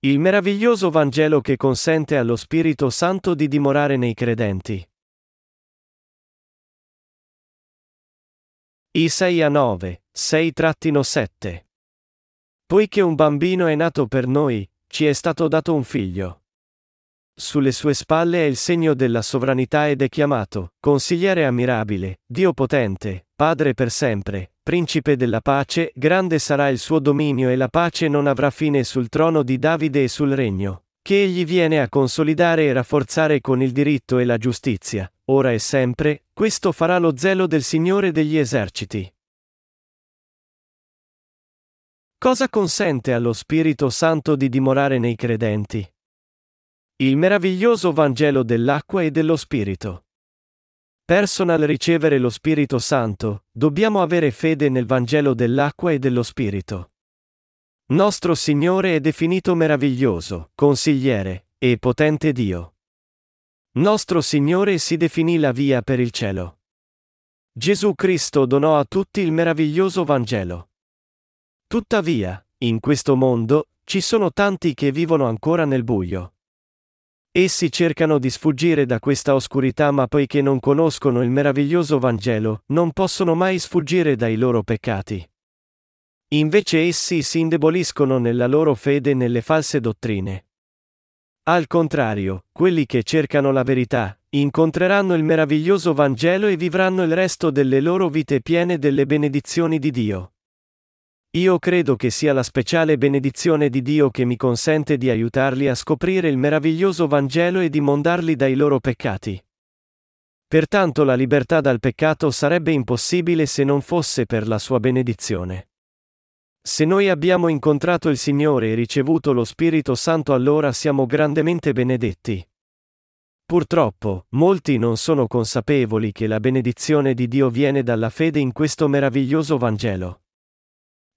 Il meraviglioso Vangelo che consente allo Spirito Santo di dimorare nei credenti. Isaia 9, 6-7 Poiché un bambino è nato per noi, ci è stato dato un figlio. Sulle sue spalle è il segno della sovranità ed è chiamato, consigliere ammirabile, Dio potente, Padre per sempre, Principe della pace, grande sarà il suo dominio e la pace non avrà fine sul trono di Davide e sul regno, che egli viene a consolidare e rafforzare con il diritto e la giustizia, ora e sempre, questo farà lo zelo del Signore degli eserciti. Cosa consente allo Spirito Santo di dimorare nei credenti? Il meraviglioso Vangelo dell'acqua e dello Spirito. Personal ricevere lo Spirito Santo, dobbiamo avere fede nel Vangelo dell'acqua e dello Spirito. Nostro Signore è definito meraviglioso, consigliere, e potente Dio. Nostro Signore si definì la via per il cielo. Gesù Cristo donò a tutti il meraviglioso Vangelo. Tuttavia, in questo mondo, ci sono tanti che vivono ancora nel buio. Essi cercano di sfuggire da questa oscurità ma poiché non conoscono il meraviglioso Vangelo, non possono mai sfuggire dai loro peccati. Invece essi si indeboliscono nella loro fede nelle false dottrine. Al contrario, quelli che cercano la verità, incontreranno il meraviglioso Vangelo e vivranno il resto delle loro vite piene delle benedizioni di Dio. Io credo che sia la speciale benedizione di Dio che mi consente di aiutarli a scoprire il meraviglioso Vangelo e di mondarli dai loro peccati. Pertanto la libertà dal peccato sarebbe impossibile se non fosse per la sua benedizione. Se noi abbiamo incontrato il Signore e ricevuto lo Spirito Santo allora siamo grandemente benedetti. Purtroppo, molti non sono consapevoli che la benedizione di Dio viene dalla fede in questo meraviglioso Vangelo.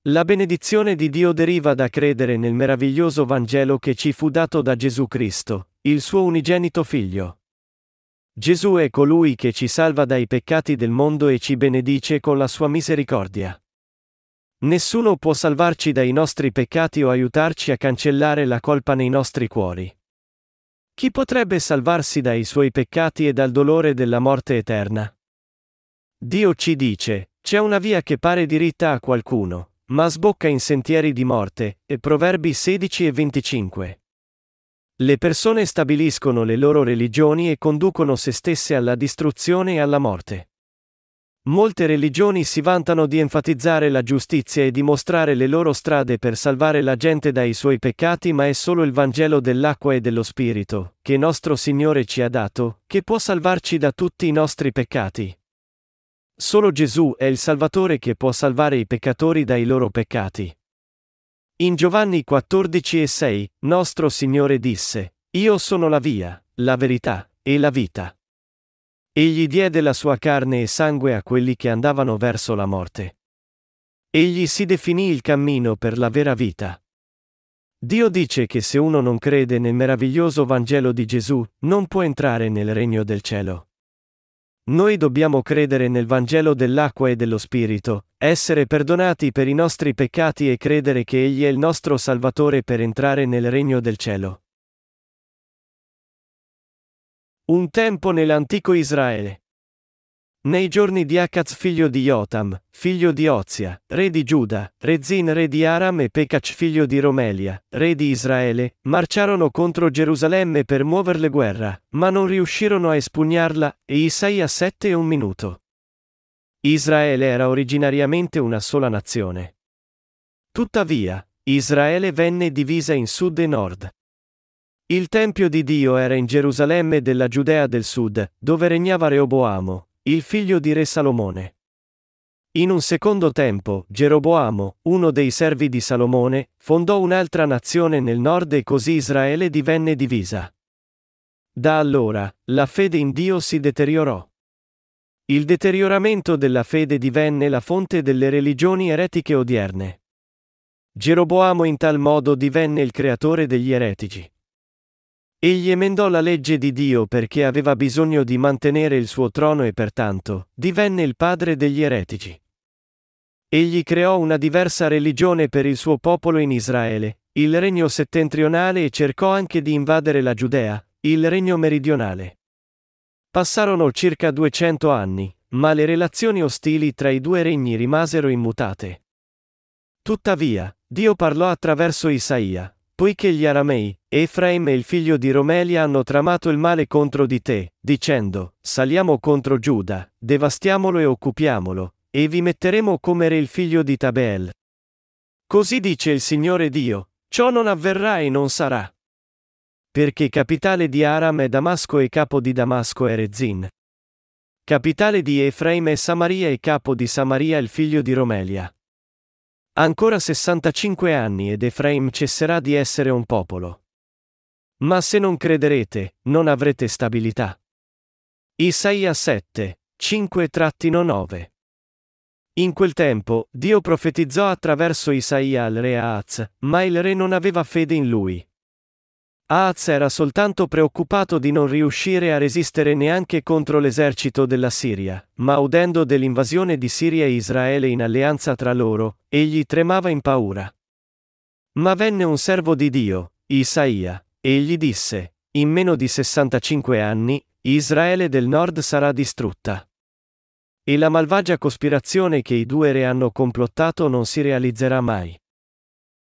La benedizione di Dio deriva da credere nel meraviglioso Vangelo che ci fu dato da Gesù Cristo, il suo unigenito Figlio. Gesù è colui che ci salva dai peccati del mondo e ci benedice con la sua misericordia. Nessuno può salvarci dai nostri peccati o aiutarci a cancellare la colpa nei nostri cuori. Chi potrebbe salvarsi dai suoi peccati e dal dolore della morte eterna? Dio ci dice, c'è una via che pare diritta a qualcuno, ma sbocca in sentieri di morte, e Proverbi 16 e 25. Le persone stabiliscono le loro religioni e conducono se stesse alla distruzione e alla morte. Molte religioni si vantano di enfatizzare la giustizia e di mostrare le loro strade per salvare la gente dai suoi peccati, ma è solo il Vangelo dell'acqua e dello Spirito, che nostro Signore ci ha dato, che può salvarci da tutti i nostri peccati. Solo Gesù è il Salvatore che può salvare i peccatori dai loro peccati. In Giovanni 14 e 6, nostro Signore disse, Io sono la via, la verità, e la vita. Egli diede la sua carne e sangue a quelli che andavano verso la morte. Egli si definì il cammino per la vera vita. Dio dice che se uno non crede nel meraviglioso Vangelo di Gesù, non può entrare nel regno del cielo. Noi dobbiamo credere nel Vangelo dell'acqua e dello Spirito, essere perdonati per i nostri peccati e credere che Egli è il nostro Salvatore per entrare nel regno del cielo. Un tempo nell'antico Israele. Nei giorni di Akaz figlio di Jotam, figlio di Ozia, re di Giuda, Rezin re di Aram e Pekac figlio di Romelia, re di Israele, marciarono contro Gerusalemme per muoverle guerra, ma non riuscirono a espugnarla, e Isaia 7 e un minuto. Israele era originariamente una sola nazione. Tuttavia, Israele venne divisa in sud e nord. Il Tempio di Dio era in Gerusalemme della Giudea del Sud, dove regnava Reoboamo, il figlio di re Salomone. In un secondo tempo, Geroboamo, uno dei servi di Salomone, fondò un'altra nazione nel nord e così Israele divenne divisa. Da allora, la fede in Dio si deteriorò. Il deterioramento della fede divenne la fonte delle religioni eretiche odierne. Geroboamo in tal modo divenne il creatore degli eretici. Egli emendò la legge di Dio perché aveva bisogno di mantenere il suo trono e pertanto divenne il padre degli eretici. Egli creò una diversa religione per il suo popolo in Israele, il regno settentrionale e cercò anche di invadere la Giudea, il regno meridionale. Passarono circa 200 anni, ma le relazioni ostili tra i due regni rimasero immutate. Tuttavia, Dio parlò attraverso Isaia, poiché gli aramei, Efraim e il figlio di Romelia hanno tramato il male contro di te, dicendo, saliamo contro Giuda, devastiamolo e occupiamolo, e vi metteremo come re il figlio di Tabeel. Così dice il Signore Dio, ciò non avverrà e non sarà. Perché capitale di Aram è Damasco e capo di Damasco è Rezin. Capitale di Efraim è Samaria e capo di Samaria il figlio di Romelia. Ancora 65 anni ed Efraim cesserà di essere un popolo. Ma se non crederete, non avrete stabilità. Isaia 7, 5-9 In quel tempo, Dio profetizzò attraverso Isaia al re Aaz, ma il re non aveva fede in lui. Aaz era soltanto preoccupato di non riuscire a resistere neanche contro l'esercito della Siria, ma udendo dell'invasione di Siria e Israele in alleanza tra loro, egli tremava in paura. Ma venne un servo di Dio, Isaia, e gli disse, in meno di 65 anni, Israele del nord sarà distrutta. E la malvagia cospirazione che i due re hanno complottato non si realizzerà mai.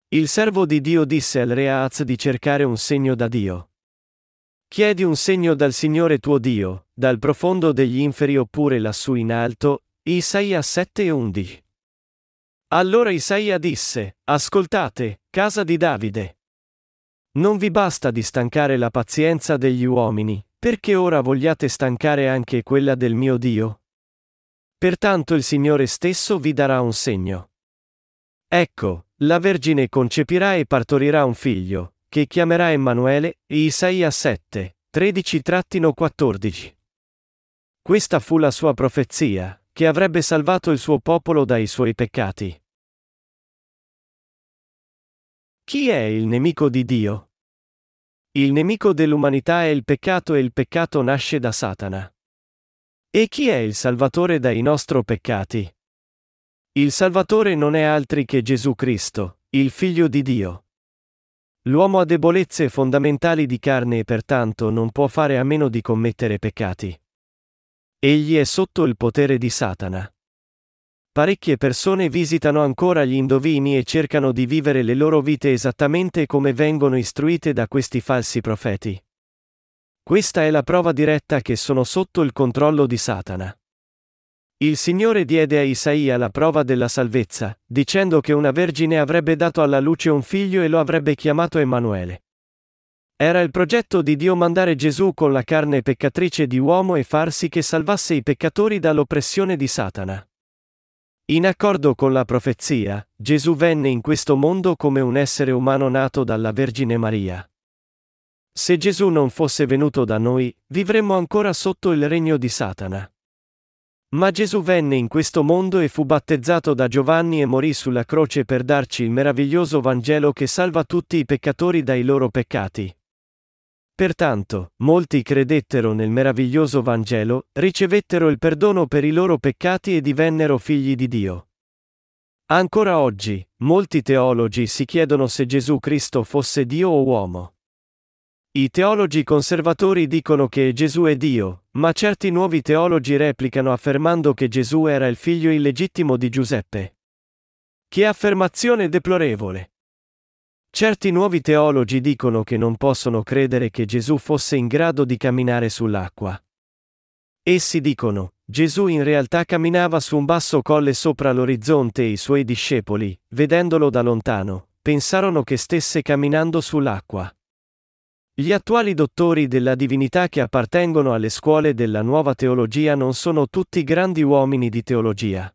Il servo di Dio disse al re Az di cercare un segno da Dio. Chiedi un segno dal Signore tuo Dio, dal profondo degli inferi oppure lassù in alto, Isaia 7 e 11. Allora Isaia disse, Ascoltate, casa di Davide. Non vi basta di stancare la pazienza degli uomini, perché ora vogliate stancare anche quella del mio Dio? Pertanto il Signore stesso vi darà un segno. Ecco, la Vergine concepirà e partorirà un figlio, che chiamerà Emanuele, Isaia 7, 13-14. Questa fu la sua profezia, che avrebbe salvato il suo popolo dai suoi peccati. Chi è il nemico di Dio? Il nemico dell'umanità è il peccato e il peccato nasce da Satana. E chi è il Salvatore dai nostri peccati? Il Salvatore non è altri che Gesù Cristo, il Figlio di Dio. L'uomo ha debolezze fondamentali di carne e pertanto non può fare a meno di commettere peccati. Egli è sotto il potere di Satana. Parecchie persone visitano ancora gli indovini e cercano di vivere le loro vite esattamente come vengono istruite da questi falsi profeti. Questa è la prova diretta che sono sotto il controllo di Satana. Il Signore diede a Isaia la prova della salvezza, dicendo che una vergine avrebbe dato alla luce un figlio e lo avrebbe chiamato Emanuele. Era il progetto di Dio mandare Gesù con la carne peccatrice di uomo e far sì che salvasse i peccatori dall'oppressione di Satana. In accordo con la profezia, Gesù venne in questo mondo come un essere umano nato dalla Vergine Maria. Se Gesù non fosse venuto da noi, vivremmo ancora sotto il regno di Satana. Ma Gesù venne in questo mondo e fu battezzato da Giovanni e morì sulla croce per darci il meraviglioso Vangelo che salva tutti i peccatori dai loro peccati. Pertanto, molti credettero nel meraviglioso Vangelo, ricevettero il perdono per i loro peccati e divennero figli di Dio. Ancora oggi, molti teologi si chiedono se Gesù Cristo fosse Dio o uomo. I teologi conservatori dicono che Gesù è Dio, ma certi nuovi teologi replicano affermando che Gesù era il figlio illegittimo di Giuseppe. Che affermazione deplorevole! Certi nuovi teologi dicono che non possono credere che Gesù fosse in grado di camminare sull'acqua. Essi dicono, Gesù in realtà camminava su un basso colle sopra l'orizzonte e i suoi discepoli, vedendolo da lontano, pensarono che stesse camminando sull'acqua. Gli attuali dottori della divinità che appartengono alle scuole della nuova teologia non sono tutti grandi uomini di teologia.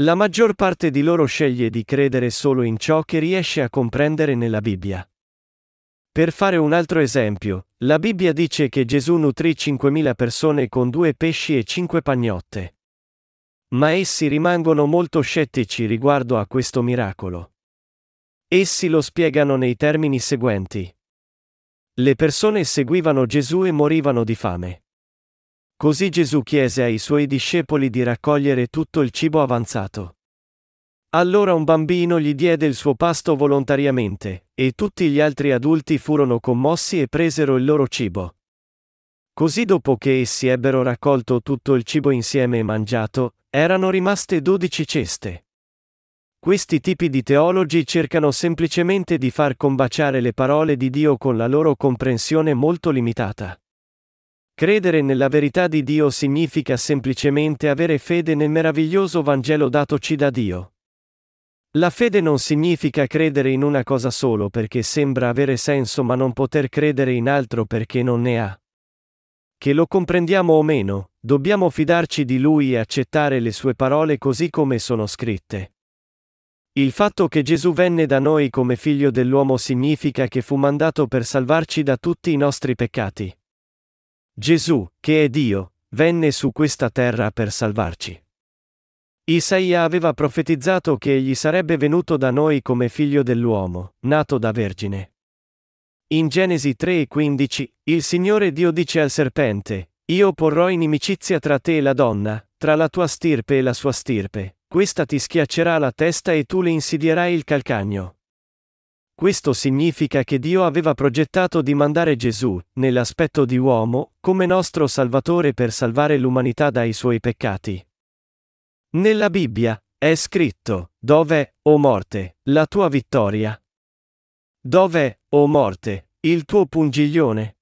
La maggior parte di loro sceglie di credere solo in ciò che riesce a comprendere nella Bibbia. Per fare un altro esempio, la Bibbia dice che Gesù nutrì 5.000 persone con due pesci e cinque pagnotte. Ma essi rimangono molto scettici riguardo a questo miracolo. Essi lo spiegano nei termini seguenti. Le persone seguivano Gesù e morivano di fame. Così Gesù chiese ai suoi discepoli di raccogliere tutto il cibo avanzato. Allora un bambino gli diede il suo pasto volontariamente, e tutti gli altri adulti furono commossi e presero il loro cibo. Così dopo che essi ebbero raccolto tutto il cibo insieme e mangiato, erano rimaste dodici ceste. Questi tipi di teologi cercano semplicemente di far combaciare le parole di Dio con la loro comprensione molto limitata. Credere nella verità di Dio significa semplicemente avere fede nel meraviglioso Vangelo datoci da Dio. La fede non significa credere in una cosa solo perché sembra avere senso ma non poter credere in altro perché non ne ha. Che lo comprendiamo o meno, dobbiamo fidarci di Lui e accettare le sue parole così come sono scritte. Il fatto che Gesù venne da noi come figlio dell'uomo significa che fu mandato per salvarci da tutti i nostri peccati. Gesù, che è Dio, venne su questa terra per salvarci. Isaia aveva profetizzato che egli sarebbe venuto da noi come figlio dell'uomo, nato da vergine. In Genesi 3:15, il Signore Dio dice al serpente, Io porrò inimicizia tra te e la donna, tra la tua stirpe e la sua stirpe, questa ti schiaccerà la testa e tu le insidierai il calcagno. Questo significa che Dio aveva progettato di mandare Gesù, nell'aspetto di uomo, come nostro Salvatore per salvare l'umanità dai suoi peccati. Nella Bibbia è scritto: Dov'è, o morte, la tua vittoria? Dov'è, o morte, il tuo pungiglione?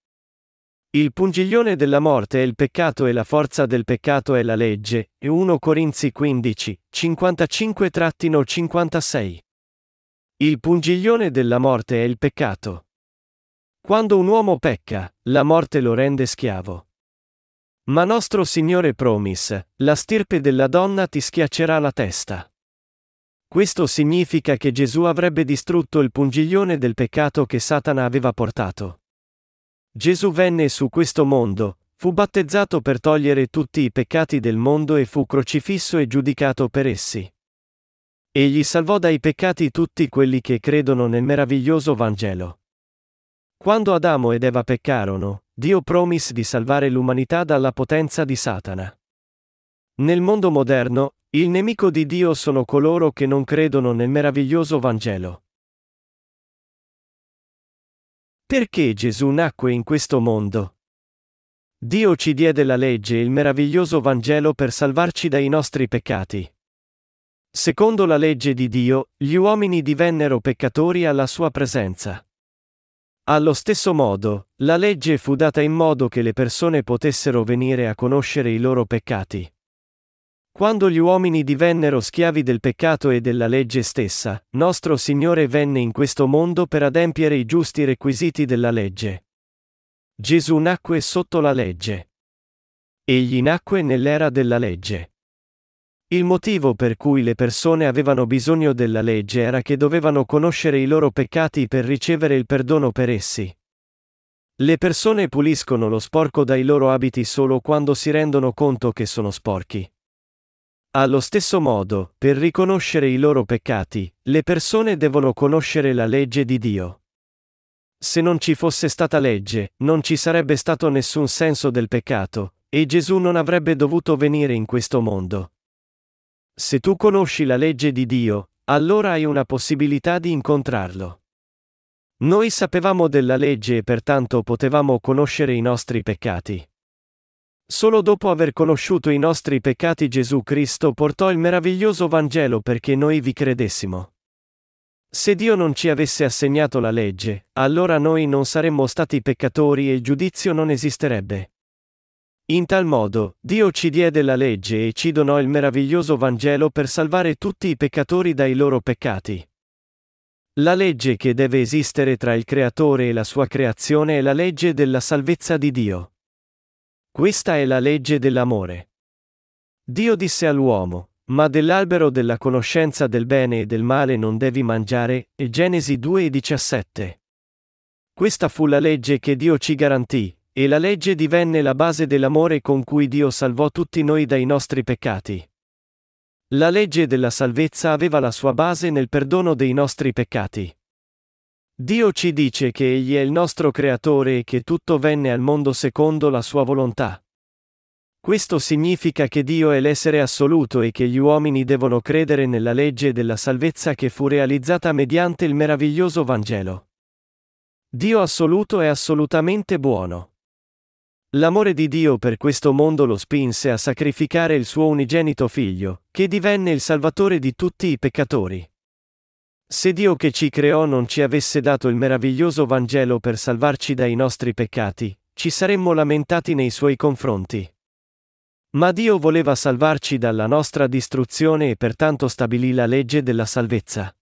Il pungiglione della morte è il peccato e la forza del peccato è la legge, e 1 Corinzi 15, 55-56. Il pungiglione della morte è il peccato. Quando un uomo pecca, la morte lo rende schiavo. Ma nostro Signore promise, la stirpe della donna ti schiaccerà la testa. Questo significa che Gesù avrebbe distrutto il pungiglione del peccato che Satana aveva portato. Gesù venne su questo mondo, fu battezzato per togliere tutti i peccati del mondo e fu crocifisso e giudicato per essi. Egli salvò dai peccati tutti quelli che credono nel meraviglioso Vangelo. Quando Adamo ed Eva peccarono, Dio promise di salvare l'umanità dalla potenza di Satana. Nel mondo moderno, il nemico di Dio sono coloro che non credono nel meraviglioso Vangelo. Perché Gesù nacque in questo mondo? Dio ci diede la legge e il meraviglioso Vangelo per salvarci dai nostri peccati. Secondo la legge di Dio, gli uomini divennero peccatori alla sua presenza. Allo stesso modo, la legge fu data in modo che le persone potessero venire a conoscere i loro peccati. Quando gli uomini divennero schiavi del peccato e della legge stessa, nostro Signore venne in questo mondo per adempiere i giusti requisiti della legge. Gesù nacque sotto la legge. Egli nacque nell'era della legge. Il motivo per cui le persone avevano bisogno della legge era che dovevano conoscere i loro peccati per ricevere il perdono per essi. Le persone puliscono lo sporco dai loro abiti solo quando si rendono conto che sono sporchi. Allo stesso modo, per riconoscere i loro peccati, le persone devono conoscere la legge di Dio. Se non ci fosse stata legge, non ci sarebbe stato nessun senso del peccato, e Gesù non avrebbe dovuto venire in questo mondo. Se tu conosci la legge di Dio, allora hai una possibilità di incontrarlo. Noi sapevamo della legge e pertanto potevamo conoscere i nostri peccati. Solo dopo aver conosciuto i nostri peccati Gesù Cristo portò il meraviglioso Vangelo perché noi vi credessimo. Se Dio non ci avesse assegnato la legge, allora noi non saremmo stati peccatori e il giudizio non esisterebbe. In tal modo, Dio ci diede la legge e ci donò il meraviglioso Vangelo per salvare tutti i peccatori dai loro peccati. La legge che deve esistere tra il Creatore e la sua creazione è la legge della salvezza di Dio. Questa è la legge dell'amore. Dio disse all'uomo, ma dell'albero della conoscenza del bene e del male non devi mangiare, e Genesi 2:17. Questa fu la legge che Dio ci garantì, e la legge divenne la base dell'amore con cui Dio salvò tutti noi dai nostri peccati. La legge della salvezza aveva la sua base nel perdono dei nostri peccati. Dio ci dice che Egli è il nostro Creatore e che tutto venne al mondo secondo la sua volontà. Questo significa che Dio è l'essere assoluto e che gli uomini devono credere nella legge della salvezza che fu realizzata mediante il meraviglioso Vangelo. Dio assoluto è assolutamente buono. L'amore di Dio per questo mondo lo spinse a sacrificare il suo unigenito figlio, che divenne il salvatore di tutti i peccatori. Se Dio che ci creò non ci avesse dato il meraviglioso Vangelo per salvarci dai nostri peccati, ci saremmo lamentati nei suoi confronti. Ma Dio voleva salvarci dalla nostra distruzione e pertanto stabilì la legge della salvezza.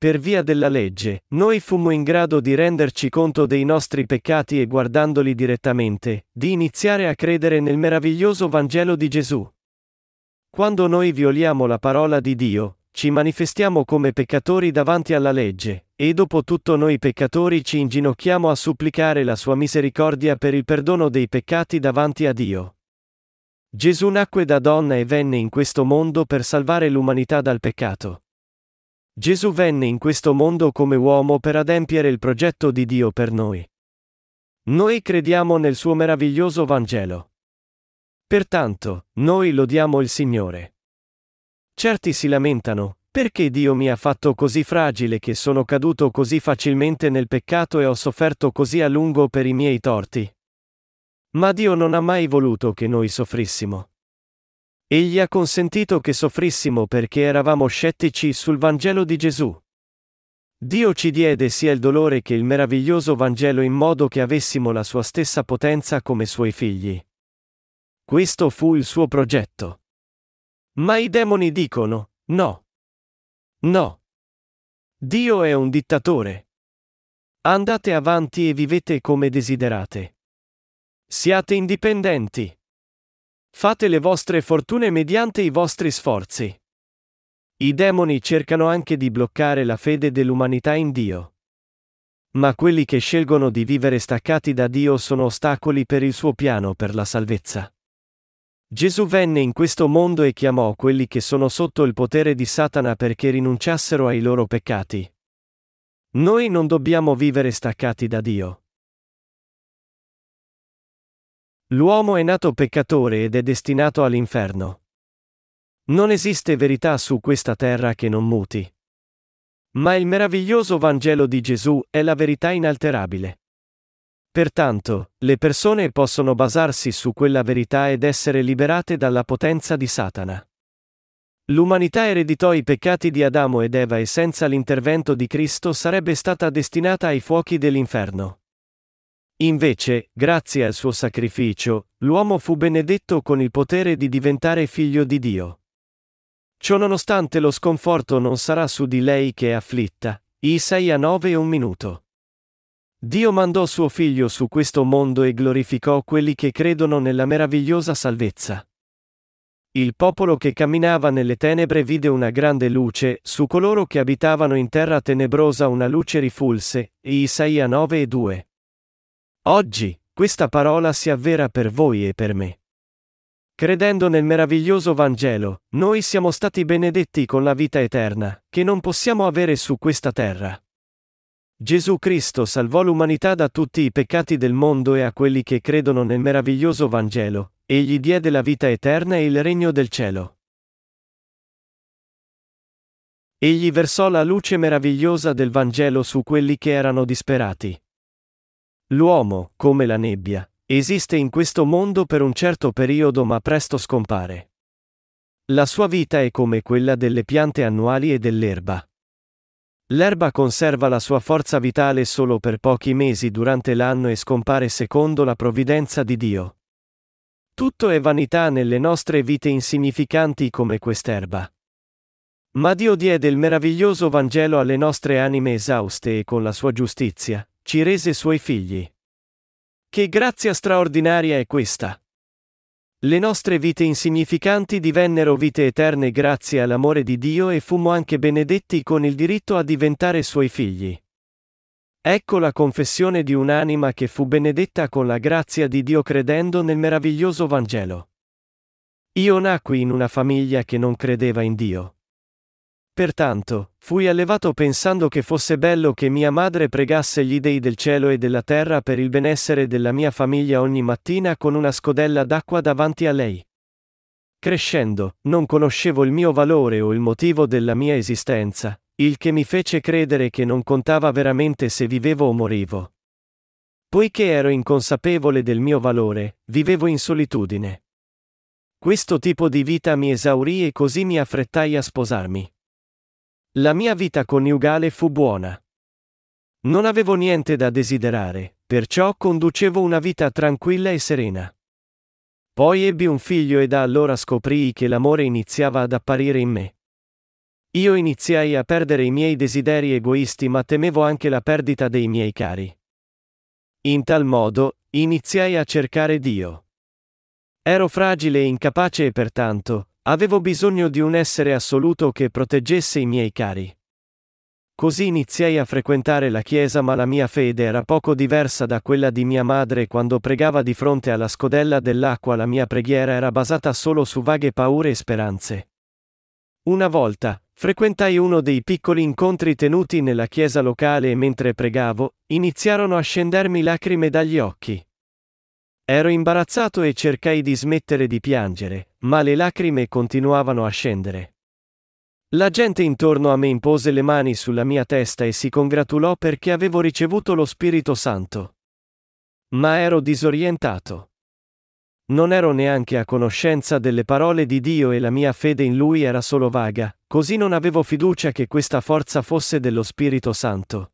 Per via della legge, noi fummo in grado di renderci conto dei nostri peccati e guardandoli direttamente, di iniziare a credere nel meraviglioso Vangelo di Gesù. Quando noi violiamo la parola di Dio, ci manifestiamo come peccatori davanti alla legge, e dopo tutto noi peccatori ci inginocchiamo a supplicare la sua misericordia per il perdono dei peccati davanti a Dio. Gesù nacque da donna e venne in questo mondo per salvare l'umanità dal peccato. Gesù venne in questo mondo come uomo per adempiere il progetto di Dio per noi. Noi crediamo nel suo meraviglioso Vangelo. Pertanto, noi lodiamo il Signore. Certi si lamentano, perché Dio mi ha fatto così fragile che sono caduto così facilmente nel peccato e ho sofferto così a lungo per i miei torti? Ma Dio non ha mai voluto che noi soffrissimo. Egli ha consentito che soffrissimo perché eravamo scettici sul Vangelo di Gesù. Dio ci diede sia il dolore che il meraviglioso Vangelo in modo che avessimo la sua stessa potenza come suoi figli. Questo fu il suo progetto. Ma i demoni dicono, no. No. Dio è un dittatore. Andate avanti e vivete come desiderate. Siate indipendenti. Fate le vostre fortune mediante i vostri sforzi. I demoni cercano anche di bloccare la fede dell'umanità in Dio. Ma quelli che scelgono di vivere staccati da Dio sono ostacoli per il suo piano per la salvezza. Gesù venne in questo mondo e chiamò quelli che sono sotto il potere di Satana perché rinunciassero ai loro peccati. Noi non dobbiamo vivere staccati da Dio. L'uomo è nato peccatore ed è destinato all'inferno. Non esiste verità su questa terra che non muti. Ma il meraviglioso Vangelo di Gesù è la verità inalterabile. Pertanto, le persone possono basarsi su quella verità ed essere liberate dalla potenza di Satana. L'umanità ereditò i peccati di Adamo ed Eva e senza l'intervento di Cristo sarebbe stata destinata ai fuochi dell'inferno. Invece, grazie al suo sacrificio, l'uomo fu benedetto con il potere di diventare figlio di Dio. Ciononostante lo sconforto non sarà su di lei che è afflitta. Isaia 9 e un minuto. Dio mandò suo figlio su questo mondo e glorificò quelli che credono nella meravigliosa salvezza. Il popolo che camminava nelle tenebre vide una grande luce, su coloro che abitavano in terra tenebrosa una luce rifulse. Isaia 9 e 2. Oggi, questa parola si avvera per voi e per me. Credendo nel meraviglioso Vangelo, noi siamo stati benedetti con la vita eterna, che non possiamo avere su questa terra. Gesù Cristo salvò l'umanità da tutti i peccati del mondo e a quelli che credono nel meraviglioso Vangelo, egli diede la vita eterna e il regno del cielo. Egli versò la luce meravigliosa del Vangelo su quelli che erano disperati. L'uomo, come la nebbia, esiste in questo mondo per un certo periodo ma presto scompare. La sua vita è come quella delle piante annuali e dell'erba. L'erba conserva la sua forza vitale solo per pochi mesi durante l'anno e scompare secondo la provvidenza di Dio. Tutto è vanità nelle nostre vite insignificanti come quest'erba. Ma Dio diede il meraviglioso Vangelo alle nostre anime esauste e con la sua giustizia, ci rese suoi figli. Che grazia straordinaria è questa! Le nostre vite insignificanti divennero vite eterne grazie all'amore di Dio e fummo anche benedetti con il diritto a diventare suoi figli. Ecco la confessione di un'anima che fu benedetta con la grazia di Dio credendo nel meraviglioso Vangelo. Io nacqui in una famiglia che non credeva in Dio. Pertanto, fui allevato pensando che fosse bello che mia madre pregasse gli dei del cielo e della terra per il benessere della mia famiglia ogni mattina con una scodella d'acqua davanti a lei. Crescendo, non conoscevo il mio valore o il motivo della mia esistenza, il che mi fece credere che non contava veramente se vivevo o morivo. Poiché ero inconsapevole del mio valore, vivevo in solitudine. Questo tipo di vita mi esaurì e così mi affrettai a sposarmi. La mia vita coniugale fu buona. Non avevo niente da desiderare, perciò conducevo una vita tranquilla e serena. Poi ebbi un figlio e da allora scoprii che l'amore iniziava ad apparire in me. Io iniziai a perdere i miei desideri egoisti ma temevo anche la perdita dei miei cari. In tal modo, iniziai a cercare Dio. Ero fragile e incapace e pertanto, avevo bisogno di un essere assoluto che proteggesse i miei cari. Così iniziai a frequentare la chiesa ma la mia fede era poco diversa da quella di mia madre quando pregava di fronte alla scodella dell'acqua la mia preghiera era basata solo su vaghe paure e speranze. Una volta, frequentai uno dei piccoli incontri tenuti nella chiesa locale e mentre pregavo, iniziarono a scendermi lacrime dagli occhi. Ero imbarazzato e cercai di smettere di piangere, ma le lacrime continuavano a scendere. La gente intorno a me impose le mani sulla mia testa e si congratulò perché avevo ricevuto lo Spirito Santo. Ma ero disorientato. Non ero neanche a conoscenza delle parole di Dio e la mia fede in Lui era solo vaga, così non avevo fiducia che questa forza fosse dello Spirito Santo.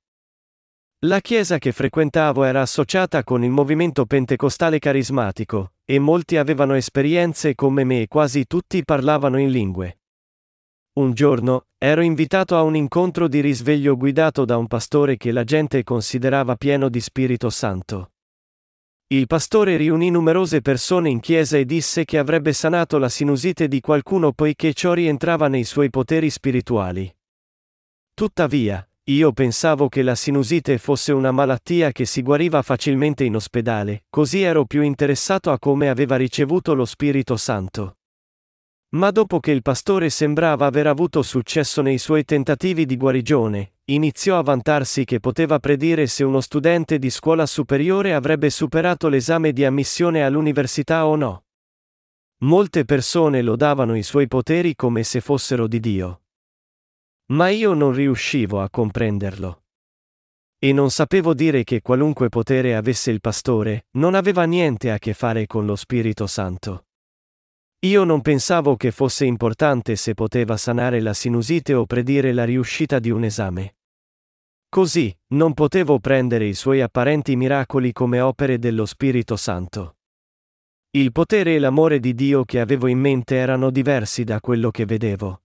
La chiesa che frequentavo era associata con il movimento pentecostale carismatico, e molti avevano esperienze come me e quasi tutti parlavano in lingue. Un giorno, ero invitato a un incontro di risveglio guidato da un pastore che la gente considerava pieno di Spirito Santo. Il pastore riunì numerose persone in chiesa e disse che avrebbe sanato la sinusite di qualcuno poiché ciò rientrava nei suoi poteri spirituali. Tuttavia, io pensavo che la sinusite fosse una malattia che si guariva facilmente in ospedale, così ero più interessato a come aveva ricevuto lo Spirito Santo. Ma dopo che il pastore sembrava aver avuto successo nei suoi tentativi di guarigione, iniziò a vantarsi che poteva predire se uno studente di scuola superiore avrebbe superato l'esame di ammissione all'università o no. Molte persone lodavano i suoi poteri come se fossero di Dio. Ma io non riuscivo a comprenderlo. E non sapevo dire che qualunque potere avesse il pastore, non aveva niente a che fare con lo Spirito Santo. Io non pensavo che fosse importante se poteva sanare la sinusite o predire la riuscita di un esame. Così, non potevo prendere i suoi apparenti miracoli come opere dello Spirito Santo. Il potere e l'amore di Dio che avevo in mente erano diversi da quello che vedevo.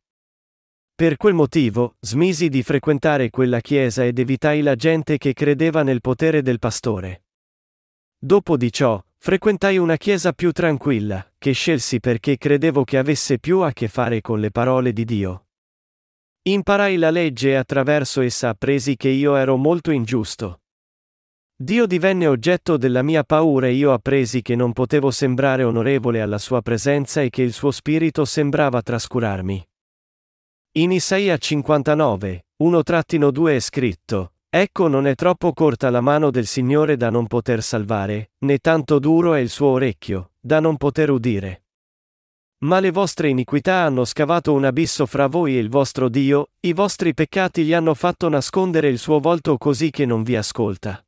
Per quel motivo, smisi di frequentare quella chiesa ed evitai la gente che credeva nel potere del pastore. Dopo di ciò, frequentai una chiesa più tranquilla, che scelsi perché credevo che avesse più a che fare con le parole di Dio. Imparai la legge e attraverso essa appresi che io ero molto ingiusto. Dio divenne oggetto della mia paura e io appresi che non potevo sembrare onorevole alla sua presenza e che il suo spirito sembrava trascurarmi. In Isaia 59, 1-2 è scritto, Ecco non è troppo corta la mano del Signore da non poter salvare, né tanto duro è il suo orecchio, da non poter udire. Ma le vostre iniquità hanno scavato un abisso fra voi e il vostro Dio, i vostri peccati gli hanno fatto nascondere il suo volto così che non vi ascolta.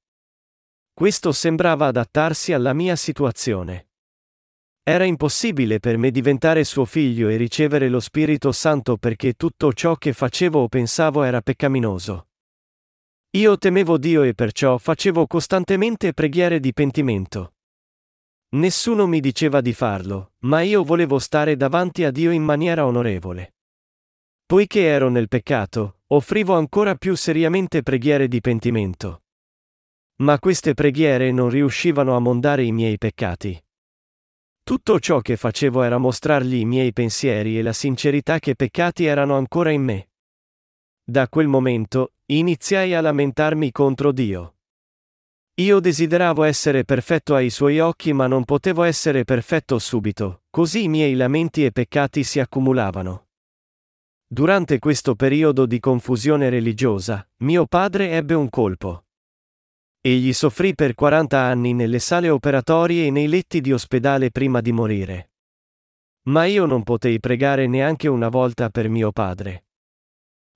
Questo sembrava adattarsi alla mia situazione. Era impossibile per me diventare suo figlio e ricevere lo Spirito Santo perché tutto ciò che facevo o pensavo era peccaminoso. Io temevo Dio e perciò facevo costantemente preghiere di pentimento. Nessuno mi diceva di farlo, ma io volevo stare davanti a Dio in maniera onorevole. Poiché ero nel peccato, offrivo ancora più seriamente preghiere di pentimento. Ma queste preghiere non riuscivano a mondare i miei peccati. Tutto ciò che facevo era mostrargli i miei pensieri e la sincerità che peccati erano ancora in me. Da quel momento, iniziai a lamentarmi contro Dio. Io desideravo essere perfetto ai suoi occhi ma non potevo essere perfetto subito, così i miei lamenti e peccati si accumulavano. Durante questo periodo di confusione religiosa, mio padre ebbe un colpo. Egli soffrì per 40 anni nelle sale operatorie e nei letti di ospedale prima di morire. Ma io non potei pregare neanche una volta per mio padre.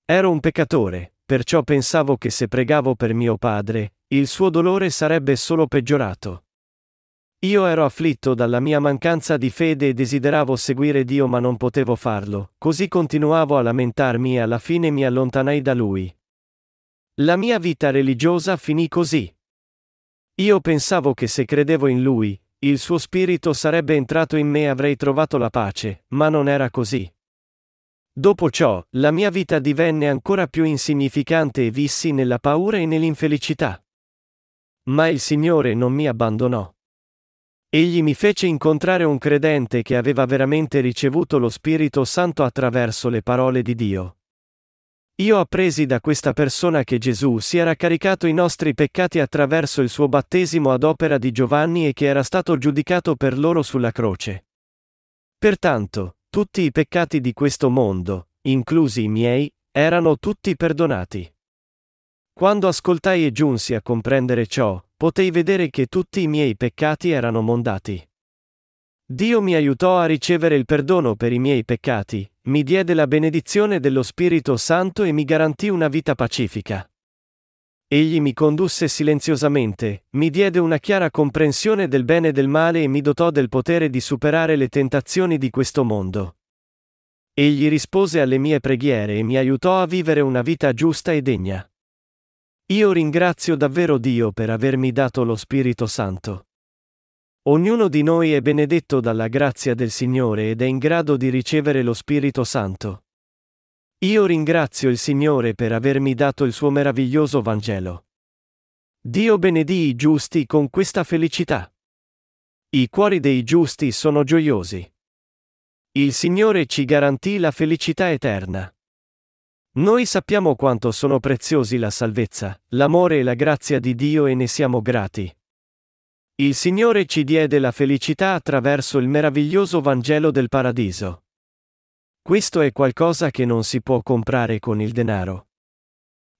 Ero un peccatore, perciò pensavo che se pregavo per mio padre, il suo dolore sarebbe solo peggiorato. Io ero afflitto dalla mia mancanza di fede e desideravo seguire Dio ma non potevo farlo, così continuavo a lamentarmi e alla fine mi allontanai da Lui. La mia vita religiosa finì così. Io pensavo che se credevo in Lui, il suo spirito sarebbe entrato in me e avrei trovato la pace, ma non era così. Dopo ciò, la mia vita divenne ancora più insignificante e vissi nella paura e nell'infelicità. Ma il Signore non mi abbandonò. Egli mi fece incontrare un credente che aveva veramente ricevuto lo Spirito Santo attraverso le parole di Dio. Io appresi da questa persona che Gesù si era caricato i nostri peccati attraverso il suo battesimo ad opera di Giovanni e che era stato giudicato per loro sulla croce. Pertanto, tutti i peccati di questo mondo, inclusi i miei, erano tutti perdonati. Quando ascoltai e giunsi a comprendere ciò, potei vedere che tutti i miei peccati erano mondati. Dio mi aiutò a ricevere il perdono per i miei peccati, mi diede la benedizione dello Spirito Santo e mi garantì una vita pacifica. Egli mi condusse silenziosamente, mi diede una chiara comprensione del bene e del male e mi dotò del potere di superare le tentazioni di questo mondo. Egli rispose alle mie preghiere e mi aiutò a vivere una vita giusta e degna. Io ringrazio davvero Dio per avermi dato lo Spirito Santo. Ognuno di noi è benedetto dalla grazia del Signore ed è in grado di ricevere lo Spirito Santo. Io ringrazio il Signore per avermi dato il suo meraviglioso Vangelo. Dio benedì i giusti con questa felicità. I cuori dei giusti sono gioiosi. Il Signore ci garantì la felicità eterna. Noi sappiamo quanto sono preziosi la salvezza, l'amore e la grazia di Dio e ne siamo grati. Il Signore ci diede la felicità attraverso il meraviglioso Vangelo del Paradiso. Questo è qualcosa che non si può comprare con il denaro.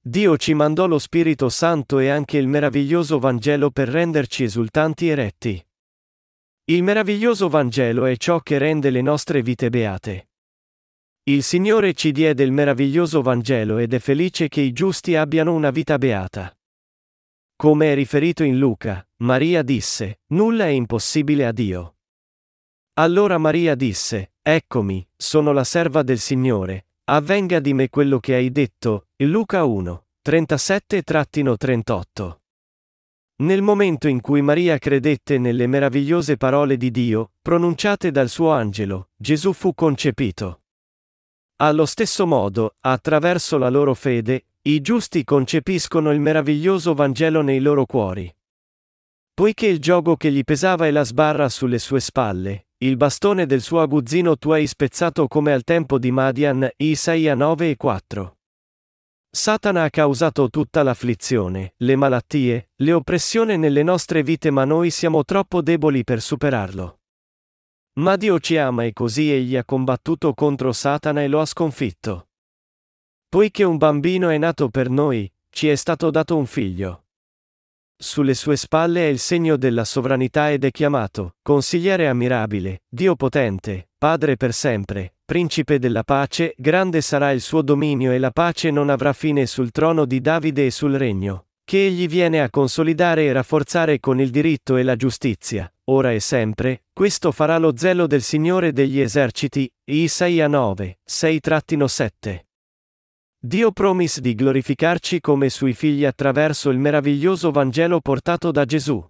Dio ci mandò lo Spirito Santo e anche il meraviglioso Vangelo per renderci esultanti e retti. Il meraviglioso Vangelo è ciò che rende le nostre vite beate. Il Signore ci diede il meraviglioso Vangelo ed è felice che i giusti abbiano una vita beata. Come è riferito in Luca, Maria disse, Nulla è impossibile a Dio. Allora Maria disse, Eccomi, sono la serva del Signore, avvenga di me quello che hai detto, Luca 1, 37-38. Nel momento in cui Maria credette nelle meravigliose parole di Dio, pronunciate dal suo angelo, Gesù fu concepito. Allo stesso modo, attraverso la loro fede, i giusti concepiscono il meraviglioso Vangelo nei loro cuori. Poiché il gioco che gli pesava e la sbarra sulle sue spalle, il bastone del suo aguzzino tu hai spezzato come al tempo di Madian, Isaia 9 e 4. Satana ha causato tutta l'afflizione, le malattie, le oppressioni nelle nostre vite ma noi siamo troppo deboli per superarlo. Ma Dio ci ama e così egli ha combattuto contro Satana e lo ha sconfitto. Poiché un bambino è nato per noi, ci è stato dato un figlio. Sulle sue spalle è il segno della sovranità ed è chiamato, consigliere ammirabile, Dio potente, Padre per sempre, Principe della pace, grande sarà il suo dominio e la pace non avrà fine sul trono di Davide e sul regno, che egli viene a consolidare e rafforzare con il diritto e la giustizia, ora e sempre, questo farà lo zelo del Signore degli eserciti, Isaia 9, 6-7. Dio promise di glorificarci come suoi figli attraverso il meraviglioso Vangelo portato da Gesù.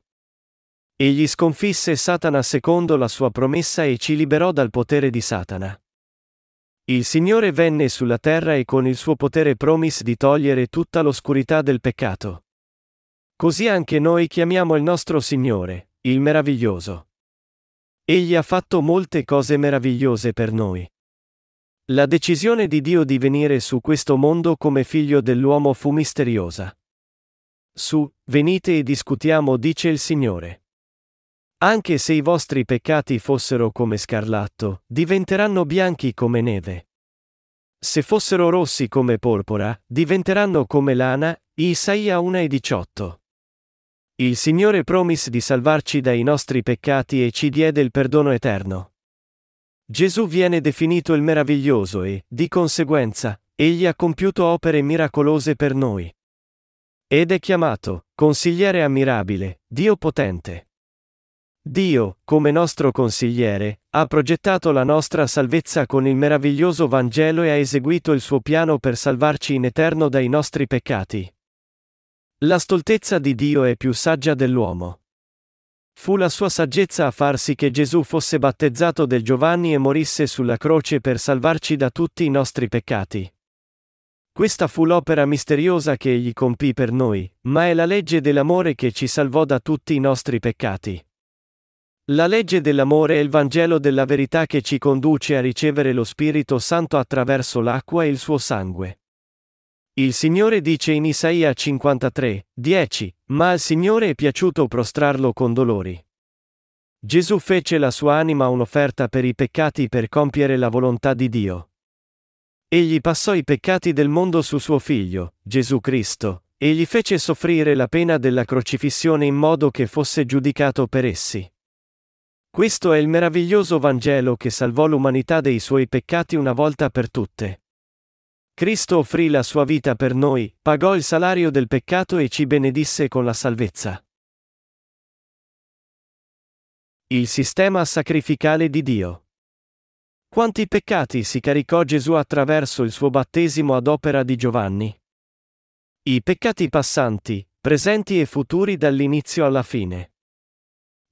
Egli sconfisse Satana secondo la sua promessa e ci liberò dal potere di Satana. Il Signore venne sulla terra e con il suo potere promise di togliere tutta l'oscurità del peccato. Così anche noi chiamiamo il nostro Signore, il meraviglioso. Egli ha fatto molte cose meravigliose per noi. La decisione di Dio di venire su questo mondo come figlio dell'uomo fu misteriosa. Su, venite e discutiamo, dice il Signore. Anche se i vostri peccati fossero come scarlatto, diventeranno bianchi come neve. Se fossero rossi come porpora, diventeranno come lana, Isaia 1 e 18. Il Signore promise di salvarci dai nostri peccati e ci diede il perdono eterno. Gesù viene definito il meraviglioso e, di conseguenza, egli ha compiuto opere miracolose per noi. Ed è chiamato, consigliere ammirabile, Dio potente. Dio, come nostro consigliere, ha progettato la nostra salvezza con il meraviglioso Vangelo e ha eseguito il suo piano per salvarci in eterno dai nostri peccati. La stoltezza di Dio è più saggia dell'uomo. Fu la sua saggezza a far sì che Gesù fosse battezzato del Giovanni e morisse sulla croce per salvarci da tutti i nostri peccati. Questa fu l'opera misteriosa che egli compì per noi, ma è la legge dell'amore che ci salvò da tutti i nostri peccati. La legge dell'amore è il Vangelo della verità che ci conduce a ricevere lo Spirito Santo attraverso l'acqua e il suo sangue. Il Signore dice in Isaia 53, 10, ma al Signore è piaciuto prostrarlo con dolori. Gesù fece la sua anima un'offerta per i peccati per compiere la volontà di Dio. Egli passò i peccati del mondo su suo figlio, Gesù Cristo, e gli fece soffrire la pena della crocifissione in modo che fosse giudicato per essi. Questo è il meraviglioso Vangelo che salvò l'umanità dei suoi peccati una volta per tutte. Cristo offrì la sua vita per noi, pagò il salario del peccato e ci benedisse con la salvezza. Il sistema sacrificale di Dio. Quanti peccati si caricò Gesù attraverso il suo battesimo ad opera di Giovanni? I peccati passanti, presenti e futuri dall'inizio alla fine.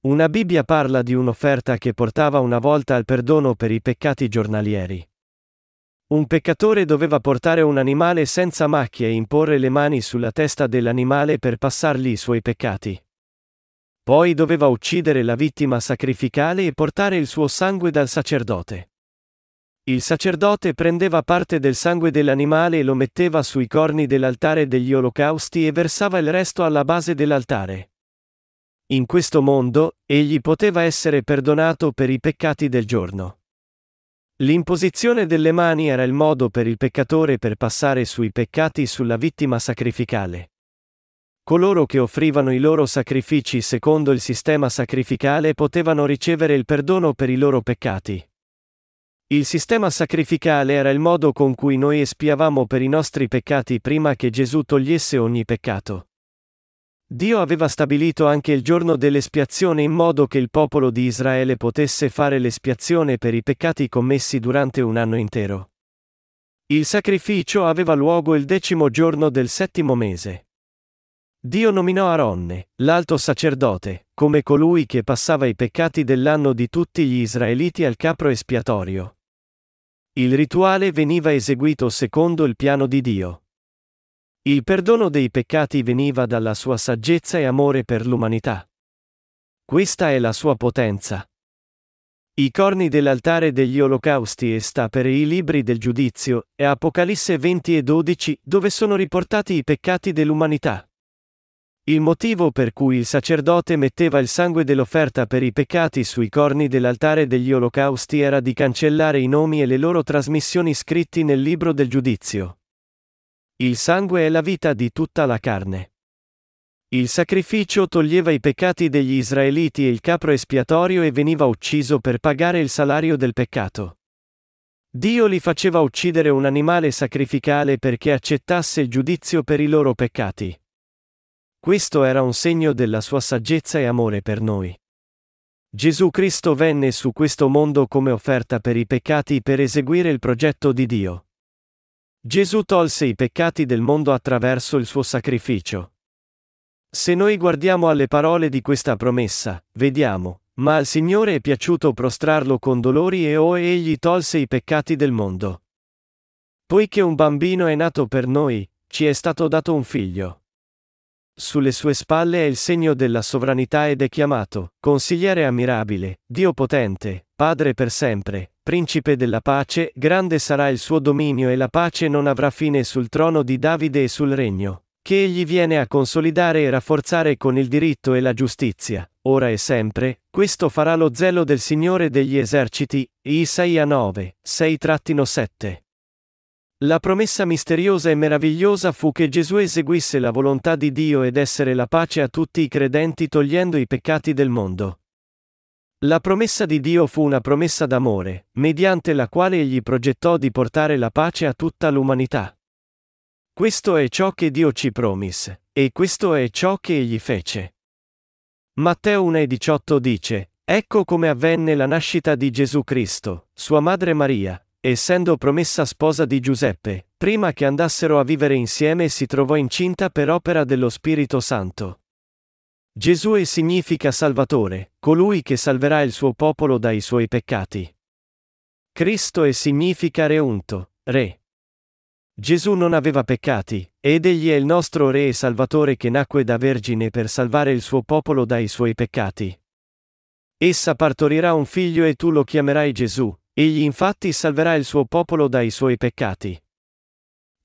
Una Bibbia parla di un'offerta che portava una volta al perdono per i peccati giornalieri. Un peccatore doveva portare un animale senza macchie e imporre le mani sulla testa dell'animale per passargli i suoi peccati. Poi doveva uccidere la vittima sacrificale e portare il suo sangue dal sacerdote. Il sacerdote prendeva parte del sangue dell'animale e lo metteva sui corni dell'altare degli olocausti e versava il resto alla base dell'altare. In questo mondo, egli poteva essere perdonato per i peccati del giorno. L'imposizione delle mani era il modo per il peccatore per passare sui peccati sulla vittima sacrificale. Coloro che offrivano i loro sacrifici secondo il sistema sacrificale potevano ricevere il perdono per i loro peccati. Il sistema sacrificale era il modo con cui noi espiavamo per i nostri peccati prima che Gesù togliesse ogni peccato. Dio aveva stabilito anche il giorno dell'espiazione in modo che il popolo di Israele potesse fare l'espiazione per i peccati commessi durante un anno intero. Il sacrificio aveva luogo il decimo giorno del settimo mese. Dio nominò Aronne, l'alto sacerdote, come colui che passava i peccati dell'anno di tutti gli israeliti al capro espiatorio. Il rituale veniva eseguito secondo il piano di Dio. Il perdono dei peccati veniva dalla sua saggezza e amore per l'umanità. Questa è la sua potenza. I corni dell'altare degli olocausti e sta per i libri del giudizio, e Apocalisse 20 e 12, dove sono riportati i peccati dell'umanità. Il motivo per cui il sacerdote metteva il sangue dell'offerta per i peccati sui corni dell'altare degli olocausti era di cancellare i nomi e le loro trasmissioni scritti nel libro del giudizio. Il sangue è la vita di tutta la carne. Il sacrificio toglieva i peccati degli israeliti e il capro espiatorio e veniva ucciso per pagare il salario del peccato. Dio li faceva uccidere un animale sacrificale perché accettasse il giudizio per i loro peccati. Questo era un segno della sua saggezza e amore per noi. Gesù Cristo venne su questo mondo come offerta per i peccati per eseguire il progetto di Dio. Gesù tolse i peccati del mondo attraverso il suo sacrificio. Se noi guardiamo alle parole di questa promessa, vediamo, ma al Signore è piaciuto prostrarlo con dolori e o egli tolse i peccati del mondo. Poiché un bambino è nato per noi, ci è stato dato un figlio. Sulle sue spalle è il segno della sovranità ed è chiamato, consigliere ammirabile, Dio potente, Padre per sempre, principe della pace, grande sarà il suo dominio e la pace non avrà fine sul trono di Davide e sul regno, che egli viene a consolidare e rafforzare con il diritto e la giustizia, ora e sempre, questo farà lo zelo del Signore degli eserciti, Isaia 9, 6-7. La promessa misteriosa e meravigliosa fu che Gesù eseguisse la volontà di Dio ed essere la pace a tutti i credenti togliendo i peccati del mondo. La promessa di Dio fu una promessa d'amore, mediante la quale egli progettò di portare la pace a tutta l'umanità. Questo è ciò che Dio ci promise, e questo è ciò che egli fece. Matteo 1,18 dice, Ecco come avvenne la nascita di Gesù Cristo, sua madre Maria, essendo promessa sposa di Giuseppe, prima che andassero a vivere insieme si trovò incinta per opera dello Spirito Santo. Gesù significa Salvatore, colui che salverà il suo popolo dai suoi peccati. Cristo e significa Reunto, Re. Gesù non aveva peccati, ed egli è il nostro Re e Salvatore che nacque da Vergine per salvare il suo popolo dai suoi peccati. Essa partorirà un figlio e tu lo chiamerai Gesù, egli infatti salverà il suo popolo dai suoi peccati.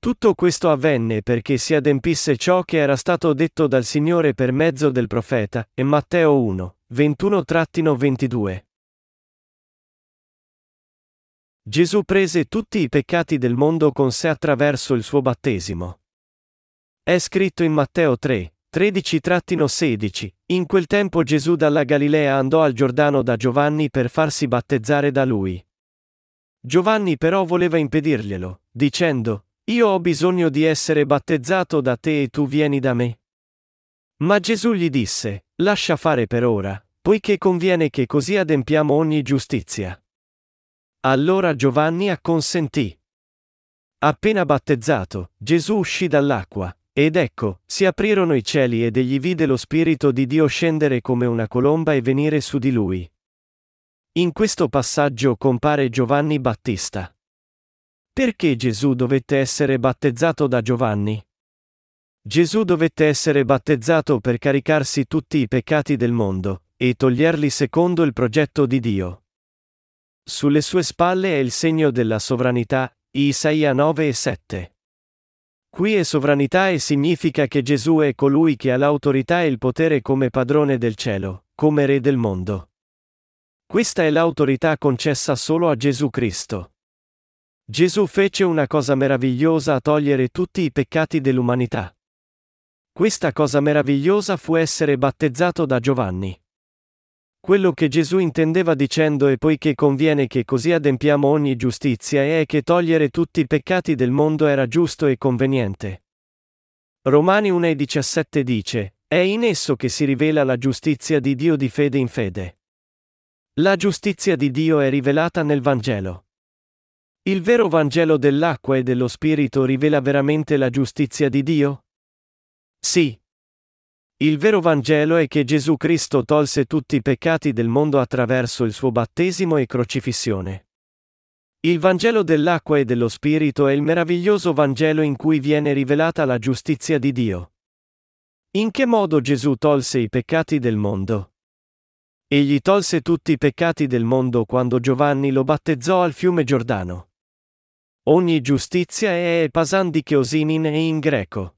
Tutto questo avvenne perché si adempisse ciò che era stato detto dal Signore per mezzo del profeta, e Matteo 1, 21-22. Gesù prese tutti i peccati del mondo con sé attraverso il suo battesimo. È scritto in Matteo 3, 13-16, in quel tempo Gesù dalla Galilea andò al Giordano da Giovanni per farsi battezzare da lui. Giovanni però voleva impedirglielo, dicendo, io ho bisogno di essere battezzato da te e tu vieni da me. Ma Gesù gli disse, lascia fare per ora, poiché conviene che così adempiamo ogni giustizia. Allora Giovanni acconsentì. Appena battezzato, Gesù uscì dall'acqua, ed ecco, si aprirono i cieli ed egli vide lo Spirito di Dio scendere come una colomba e venire su di lui. In questo passaggio compare Giovanni Battista. Perché Gesù dovette essere battezzato da Giovanni? Gesù dovette essere battezzato per caricarsi tutti i peccati del mondo, e toglierli secondo il progetto di Dio. Sulle sue spalle è il segno della sovranità, Isaia 9 e 7. Qui è sovranità e significa che Gesù è colui che ha l'autorità e il potere come padrone del cielo, come re del mondo. Questa è l'autorità concessa solo a Gesù Cristo. Gesù fece una cosa meravigliosa a togliere tutti i peccati dell'umanità. Questa cosa meravigliosa fu essere battezzato da Giovanni. Quello che Gesù intendeva dicendo e poiché conviene che così adempiamo ogni giustizia è che togliere tutti i peccati del mondo era giusto e conveniente. Romani 1,17 dice, è in esso che si rivela la giustizia di Dio di fede in fede. La giustizia di Dio è rivelata nel Vangelo. Il vero Vangelo dell'acqua e dello Spirito rivela veramente la giustizia di Dio? Sì. Il vero Vangelo è che Gesù Cristo tolse tutti i peccati del mondo attraverso il suo battesimo e crocifissione. Il Vangelo dell'acqua e dello Spirito è il meraviglioso Vangelo in cui viene rivelata la giustizia di Dio. In che modo Gesù tolse i peccati del mondo? Egli tolse tutti i peccati del mondo quando Giovanni lo battezzò al fiume Giordano. Ogni giustizia è pasandikeosinin e in greco.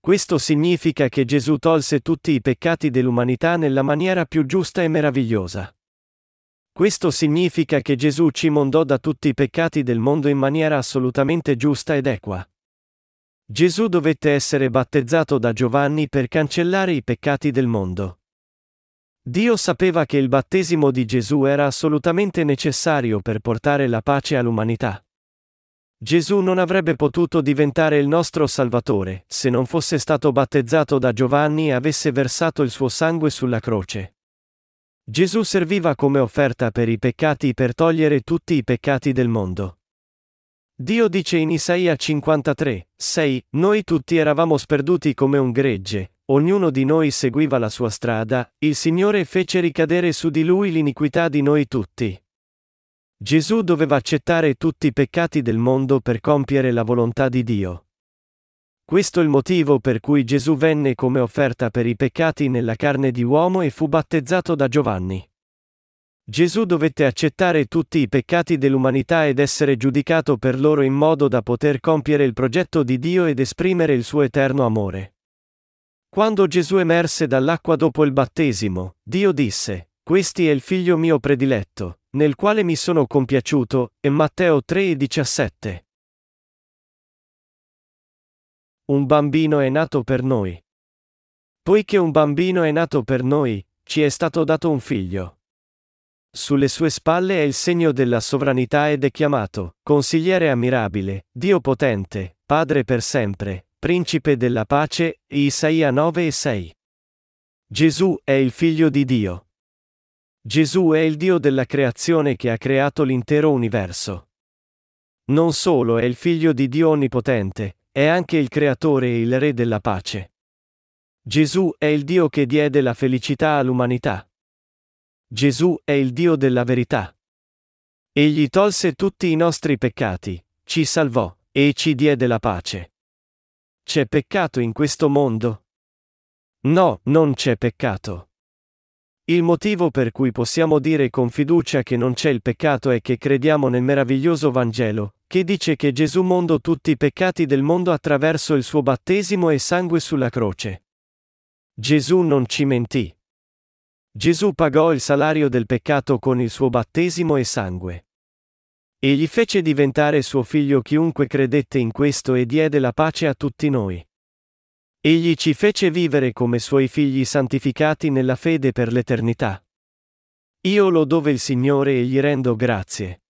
Questo significa che Gesù tolse tutti i peccati dell'umanità nella maniera più giusta e meravigliosa. Questo significa che Gesù ci mondò da tutti i peccati del mondo in maniera assolutamente giusta ed equa. Gesù dovette essere battezzato da Giovanni per cancellare i peccati del mondo. Dio sapeva che il battesimo di Gesù era assolutamente necessario per portare la pace all'umanità. Gesù non avrebbe potuto diventare il nostro Salvatore, se non fosse stato battezzato da Giovanni e avesse versato il suo sangue sulla croce. Gesù serviva come offerta per i peccati per togliere tutti i peccati del mondo. Dio dice in Isaia 53, 6, Noi tutti eravamo sperduti come un gregge, ognuno di noi seguiva la sua strada, il Signore fece ricadere su di lui l'iniquità di noi tutti. Gesù doveva accettare tutti i peccati del mondo per compiere la volontà di Dio. Questo è il motivo per cui Gesù venne come offerta per i peccati nella carne di uomo e fu battezzato da Giovanni. Gesù dovette accettare tutti i peccati dell'umanità ed essere giudicato per loro in modo da poter compiere il progetto di Dio ed esprimere il suo eterno amore. Quando Gesù emerse dall'acqua dopo il battesimo, Dio disse, Questi è il figlio mio prediletto, nel quale mi sono compiaciuto, e Matteo 3 e 17. un bambino è nato per noi. Poiché un bambino è nato per noi, ci è stato dato un figlio. Sulle sue spalle è il segno della sovranità ed è chiamato, consigliere ammirabile, Dio potente, Padre per sempre, Principe della pace, Isaia 9 e 6. Gesù è il figlio di Dio. Gesù è il Dio della creazione che ha creato l'intero universo. Non solo è il figlio di Dio onnipotente, è anche il creatore e il re della pace. Gesù è il Dio che diede la felicità all'umanità. Gesù è il Dio della verità. Egli tolse tutti i nostri peccati, ci salvò, e ci diede la pace. C'è peccato in questo mondo? No, non c'è peccato. Il motivo per cui possiamo dire con fiducia che non c'è il peccato è che crediamo nel meraviglioso Vangelo, che dice che Gesù mondò tutti i peccati del mondo attraverso il suo battesimo e sangue sulla croce. Gesù non ci mentì. Gesù pagò il salario del peccato con il suo battesimo e sangue. Egli fece diventare suo figlio chiunque credette in questo e diede la pace a tutti noi. Egli ci fece vivere come suoi figli santificati nella fede per l'eternità. Io lo dove il Signore e gli rendo grazie.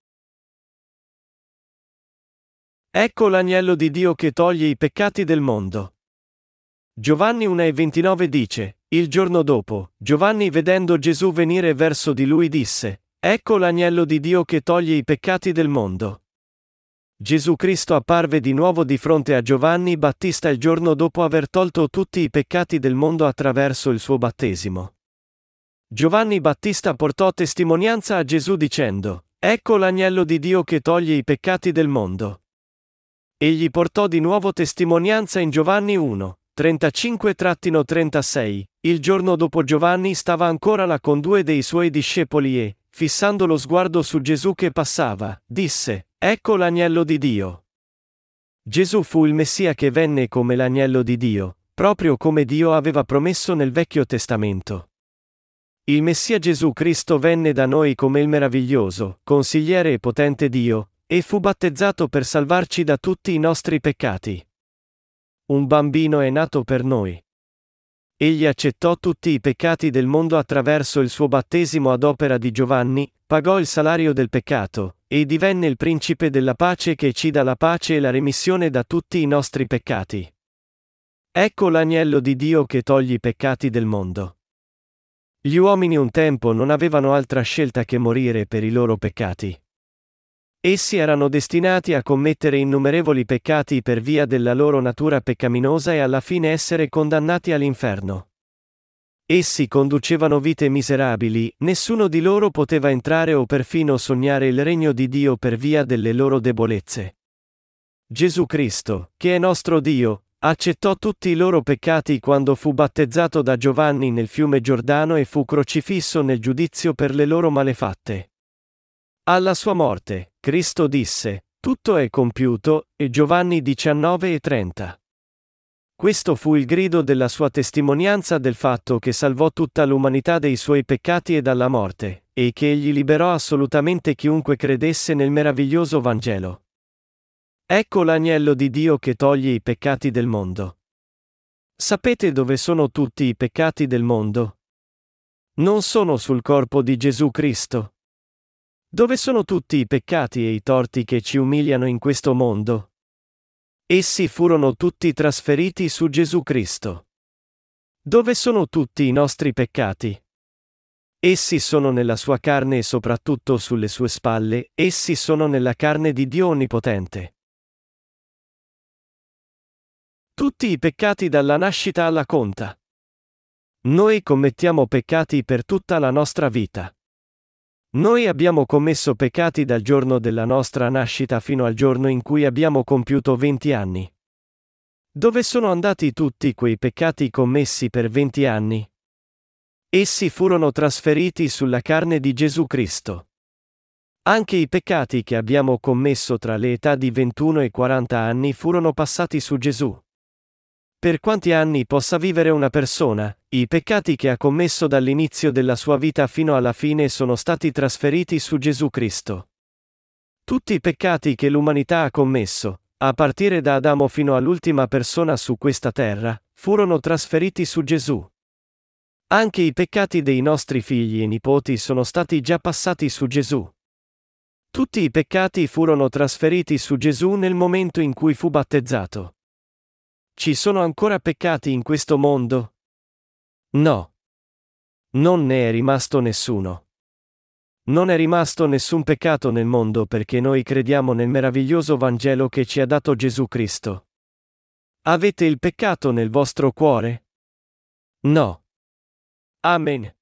Ecco l'agnello di Dio che toglie i peccati del mondo. Giovanni 1,29 dice, il giorno dopo, Giovanni vedendo Gesù venire verso di lui disse, Ecco l'agnello di Dio che toglie i peccati del mondo. Gesù Cristo apparve di nuovo di fronte a Giovanni Battista il giorno dopo aver tolto tutti i peccati del mondo attraverso il suo battesimo. Giovanni Battista portò testimonianza a Gesù dicendo, Ecco l'agnello di Dio che toglie i peccati del mondo. Egli portò di nuovo testimonianza in Giovanni 1, 35-36. Il giorno dopo Giovanni stava ancora là con due dei suoi discepoli e, fissando lo sguardo su Gesù che passava, disse, Ecco l'agnello di Dio. Gesù fu il Messia che venne come l'agnello di Dio, proprio come Dio aveva promesso nel Vecchio Testamento. Il Messia Gesù Cristo venne da noi come il meraviglioso, consigliere e potente Dio, e fu battezzato per salvarci da tutti i nostri peccati. Un bambino è nato per noi. Egli accettò tutti i peccati del mondo attraverso il suo battesimo ad opera di Giovanni, pagò il salario del peccato, e divenne il principe della pace che ci dà la pace e la remissione da tutti i nostri peccati. Ecco l'agnello di Dio che toglie i peccati del mondo. Gli uomini un tempo non avevano altra scelta che morire per i loro peccati. Essi erano destinati a commettere innumerevoli peccati per via della loro natura peccaminosa e alla fine essere condannati all'inferno. Essi conducevano vite miserabili, nessuno di loro poteva entrare o perfino sognare il regno di Dio per via delle loro debolezze. Gesù Cristo, che è nostro Dio, accettò tutti i loro peccati quando fu battezzato da Giovanni nel fiume Giordano e fu crocifisso nel giudizio per le loro malefatte. Alla sua morte, Cristo disse, Tutto è compiuto, e Giovanni 19 e 30. Questo fu il grido della sua testimonianza del fatto che salvò tutta l'umanità dei suoi peccati e dalla morte, e che egli liberò assolutamente chiunque credesse nel meraviglioso Vangelo. Ecco l'agnello di Dio che toglie i peccati del mondo. Sapete dove sono tutti i peccati del mondo? Non sono sul corpo di Gesù Cristo. Dove sono tutti i peccati e i torti che ci umiliano in questo mondo? Essi furono tutti trasferiti su Gesù Cristo. Dove sono tutti i nostri peccati? Essi sono nella sua carne e soprattutto sulle sue spalle, essi sono nella carne di Dio Onnipotente. Tutti i peccati dalla nascita alla conta. Noi commettiamo peccati per tutta la nostra vita. Noi abbiamo commesso peccati dal giorno della nostra nascita fino al giorno in cui abbiamo compiuto 20 anni. Dove sono andati tutti quei peccati commessi per 20 anni? Essi furono trasferiti sulla carne di Gesù Cristo. Anche i peccati che abbiamo commesso tra le età di 21 e 40 anni furono passati su Gesù. Per quanti anni possa vivere una persona, i peccati che ha commesso dall'inizio della sua vita fino alla fine sono stati trasferiti su Gesù Cristo. Tutti i peccati che l'umanità ha commesso, a partire da Adamo fino all'ultima persona su questa terra, furono trasferiti su Gesù. Anche i peccati dei nostri figli e nipoti sono stati già passati su Gesù. Tutti i peccati furono trasferiti su Gesù nel momento in cui fu battezzato. Ci sono ancora peccati in questo mondo? No. Non ne è rimasto nessuno. Non è rimasto nessun peccato nel mondo perché noi crediamo nel meraviglioso Vangelo che ci ha dato Gesù Cristo. Avete il peccato nel vostro cuore? No. Amen.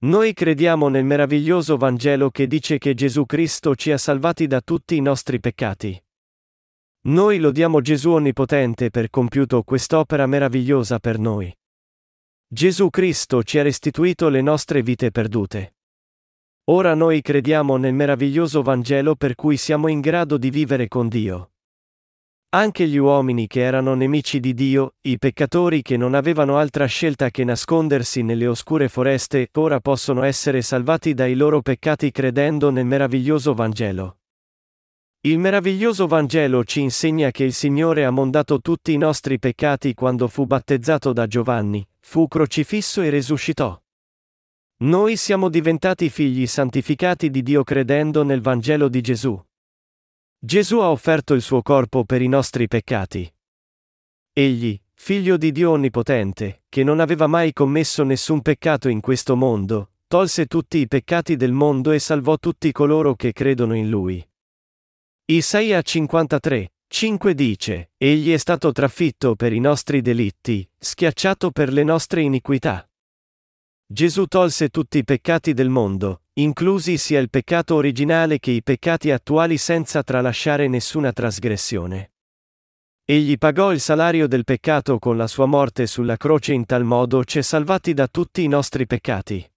Noi crediamo nel meraviglioso Vangelo che dice che Gesù Cristo ci ha salvati da tutti i nostri peccati. Noi lodiamo Gesù Onnipotente per compiuto quest'opera meravigliosa per noi. Gesù Cristo ci ha restituito le nostre vite perdute. Ora noi crediamo nel meraviglioso Vangelo per cui siamo in grado di vivere con Dio. Anche gli uomini che erano nemici di Dio, i peccatori che non avevano altra scelta che nascondersi nelle oscure foreste, ora possono essere salvati dai loro peccati credendo nel meraviglioso Vangelo. Il meraviglioso Vangelo ci insegna che il Signore ha mondato tutti i nostri peccati quando fu battezzato da Giovanni, fu crocifisso e resuscitò. Noi siamo diventati figli santificati di Dio credendo nel Vangelo di Gesù. Gesù ha offerto il suo corpo per i nostri peccati. Egli, figlio di Dio Onnipotente, che non aveva mai commesso nessun peccato in questo mondo, tolse tutti i peccati del mondo e salvò tutti coloro che credono in lui. Isaia 53, 5 dice, Egli è stato trafitto per i nostri delitti, schiacciato per le nostre iniquità. Gesù tolse tutti i peccati del mondo, inclusi sia il peccato originale che i peccati attuali senza tralasciare nessuna trasgressione. Egli pagò il salario del peccato con la sua morte sulla croce in tal modo ci ha salvati da tutti i nostri peccati.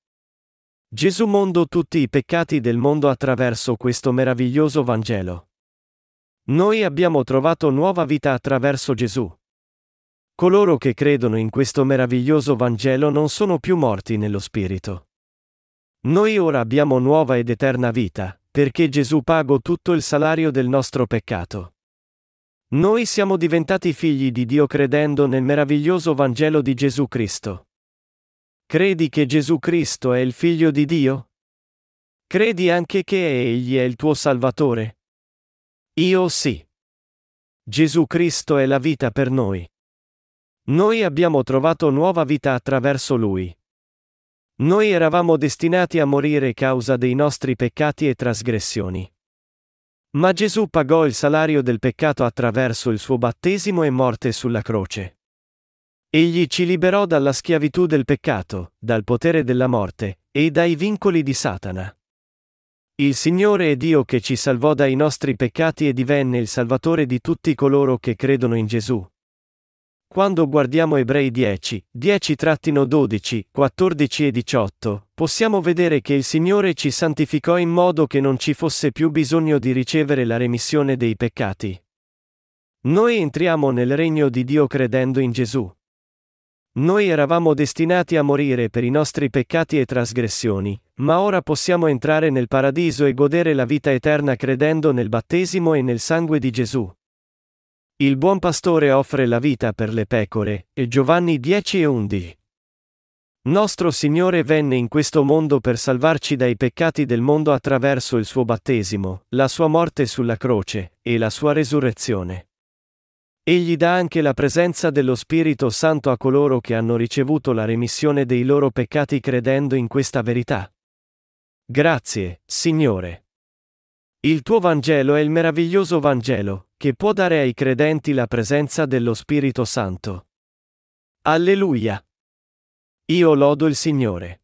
Gesù mondo tutti i peccati del mondo attraverso questo meraviglioso Vangelo. Noi abbiamo trovato nuova vita attraverso Gesù. Coloro che credono in questo meraviglioso Vangelo non sono più morti nello Spirito. Noi ora abbiamo nuova ed eterna vita, perché Gesù pagò tutto il salario del nostro peccato. Noi siamo diventati figli di Dio credendo nel meraviglioso Vangelo di Gesù Cristo. Credi che Gesù Cristo è il figlio di Dio? Credi anche che Egli è il tuo Salvatore? Io sì. Gesù Cristo è la vita per noi. Noi abbiamo trovato nuova vita attraverso Lui. Noi eravamo destinati a morire causa dei nostri peccati e trasgressioni. Ma Gesù pagò il salario del peccato attraverso il suo battesimo e morte sulla croce. Egli ci liberò dalla schiavitù del peccato, dal potere della morte, e dai vincoli di Satana. Il Signore è Dio che ci salvò dai nostri peccati e divenne il Salvatore di tutti coloro che credono in Gesù. Quando guardiamo Ebrei 10, 10-12, 14 e 18, possiamo vedere che il Signore ci santificò in modo che non ci fosse più bisogno di ricevere la remissione dei peccati. Noi entriamo nel regno di Dio credendo in Gesù. Noi eravamo destinati a morire per i nostri peccati e trasgressioni, ma ora possiamo entrare nel paradiso e godere la vita eterna credendo nel battesimo e nel sangue di Gesù. Il buon pastore offre la vita per le pecore, e Giovanni 10 e 11. Nostro Signore venne in questo mondo per salvarci dai peccati del mondo attraverso il suo battesimo, la sua morte sulla croce, e la sua resurrezione. Egli dà anche la presenza dello Spirito Santo a coloro che hanno ricevuto la remissione dei loro peccati credendo in questa verità. Grazie, Signore. Il tuo Vangelo è il meraviglioso Vangelo, che può dare ai credenti la presenza dello Spirito Santo. Alleluia. Io lodo il Signore.